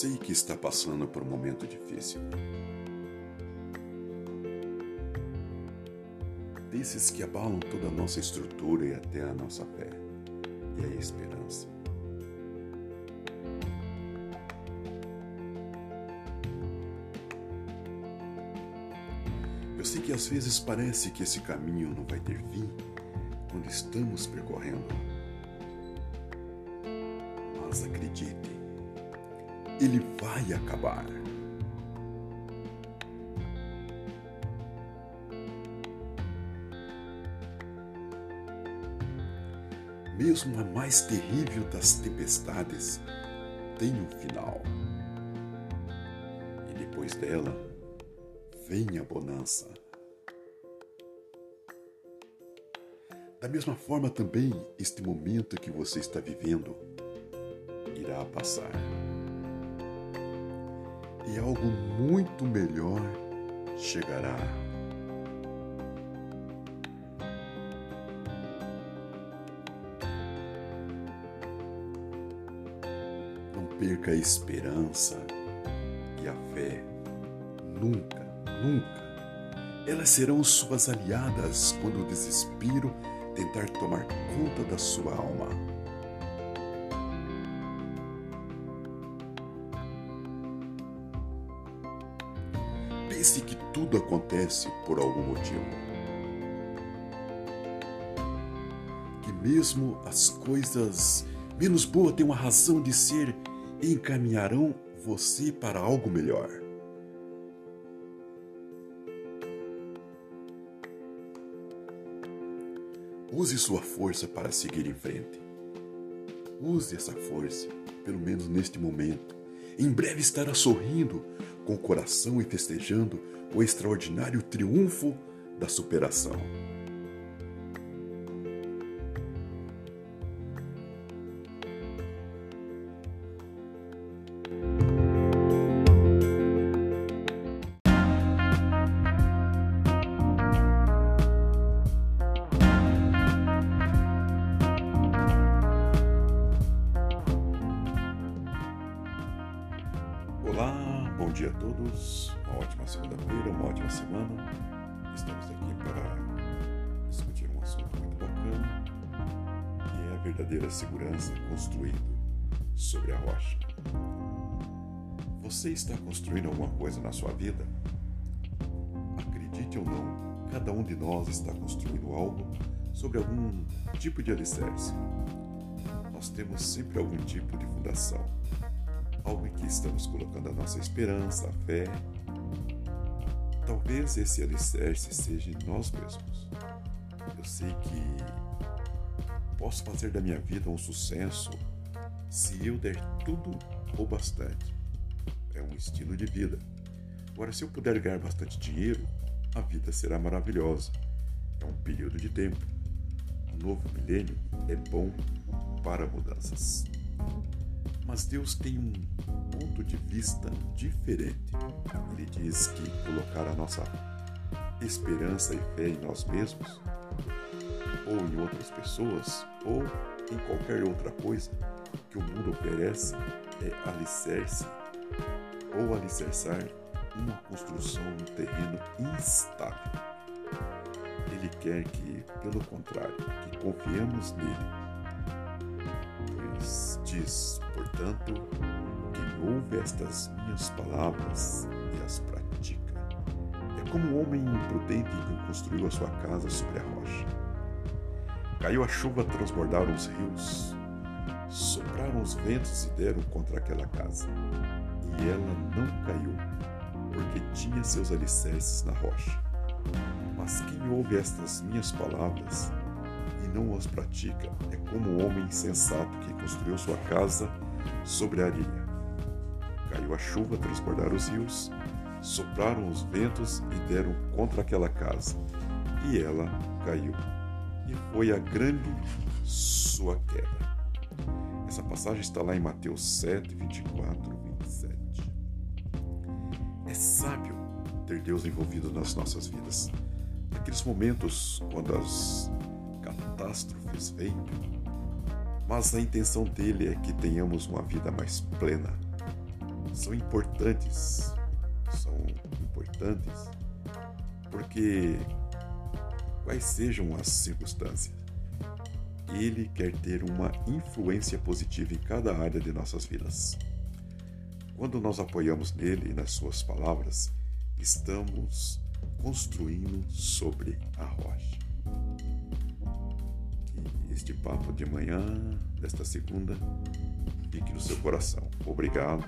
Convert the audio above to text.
sei que está passando por um momento difícil. Desses que abalam toda a nossa estrutura e até a nossa fé e a esperança. Eu sei que às vezes parece que esse caminho não vai ter fim quando estamos percorrendo. Mas acredite, ele vai acabar. Mesmo a mais terrível das tempestades tem um final. E depois dela vem a bonança. Da mesma forma também, este momento que você está vivendo irá passar e algo muito melhor chegará. Não perca a esperança e a fé. Nunca, nunca. Elas serão suas aliadas quando o desespero tentar tomar conta da sua alma. Pense que tudo acontece por algum motivo. Que mesmo as coisas menos boas têm uma razão de ser e encaminharão você para algo melhor. Use sua força para seguir em frente. Use essa força, pelo menos neste momento. Em breve estará sorrindo com o coração e festejando o extraordinário triunfo da superação. Dia a todos. Uma ótima segunda-feira, uma ótima semana. Estamos aqui para discutir um assunto muito bacana, que é a verdadeira segurança construído sobre a rocha. Você está construindo alguma coisa na sua vida? Acredite ou não, cada um de nós está construindo algo sobre algum tipo de alicerce. Nós temos sempre algum tipo de fundação algo em que estamos colocando a nossa esperança, a fé. Talvez esse alicerce seja em nós mesmos. Eu sei que posso fazer da minha vida um sucesso se eu der tudo ou bastante. É um estilo de vida. Agora, se eu puder ganhar bastante dinheiro, a vida será maravilhosa. É um período de tempo. O novo milênio é bom para mudanças. Mas Deus tem um ponto de vista diferente. Ele diz que colocar a nossa esperança e fé em nós mesmos, ou em outras pessoas, ou em qualquer outra coisa que o mundo oferece, é alicerce ou alicerçar uma construção no terreno instável. Ele quer que, pelo contrário, que confiemos nele diz, portanto, quem ouve estas minhas palavras e as pratica. É como um homem imprudente que construiu a sua casa sobre a rocha. Caiu a chuva, transbordaram os rios, sopraram os ventos e deram contra aquela casa. E ela não caiu, porque tinha seus alicerces na rocha. Mas quem ouve estas minhas palavras não os pratica é como o homem insensato que construiu sua casa sobre a areia. Caiu a chuva, transbordaram os rios, sopraram os ventos e deram contra aquela casa, e ela caiu. E foi a grande sua queda. Essa passagem está lá em Mateus 7, 24, 27. É sábio ter Deus envolvido nas nossas vidas. Naqueles momentos quando as catástrofes vêm, mas a intenção dele é que tenhamos uma vida mais plena, são importantes. São importantes porque, quais sejam as circunstâncias, ele quer ter uma influência positiva em cada área de nossas vidas. Quando nós apoiamos nele e nas suas palavras, estamos construindo sobre a rocha. Este papo de manhã, desta segunda, fique no seu coração. Obrigado